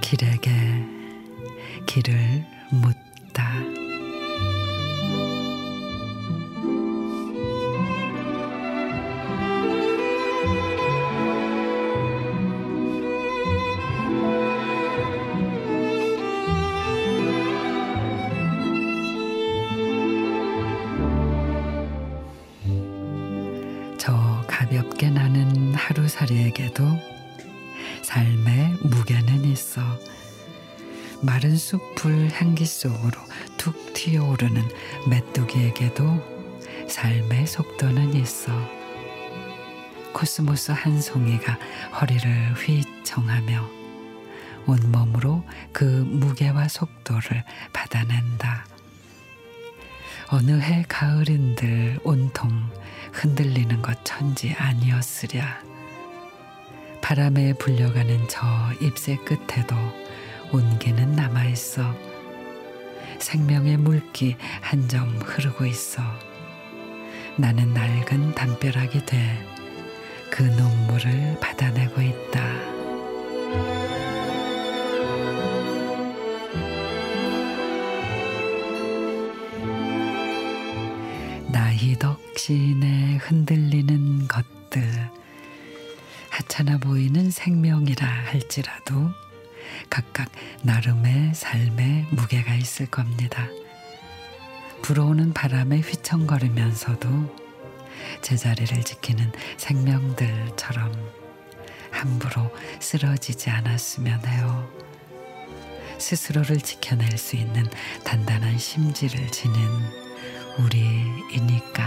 길에게 길을 묻다. 가볍게 나는 하루살이에게도 삶의 무게는 있어 마른 수풀 향기 속으로 툭 튀어오르는 메뚜기에게도 삶의 속도는 있어 코스모스 한 송이가 허리를 휘청하며 온몸으로 그 무게와 속도를 받아낸다. 어느 해 가을인들 온통 흔들리는 것 천지 아니었으랴. 바람에 불려가는 저 잎새 끝에도 온기는 남아 있어. 생명의 물기 한 점 흐르고 있어. 나는 낡은 담벼락이 돼 그 눈물을 받아내고 있다. 나희덕신에 흔들리는 것들 하찮아 보이는 생명이라 할지라도 각각 나름의 삶의 무게가 있을 겁니다. 불어오는 바람에 휘청거리면서도 제자리를 지키는 생명들처럼 함부로 쓰러지지 않았으면 해요. 스스로를 지켜낼 수 있는 단단한 심지를 지닌 우리이니까.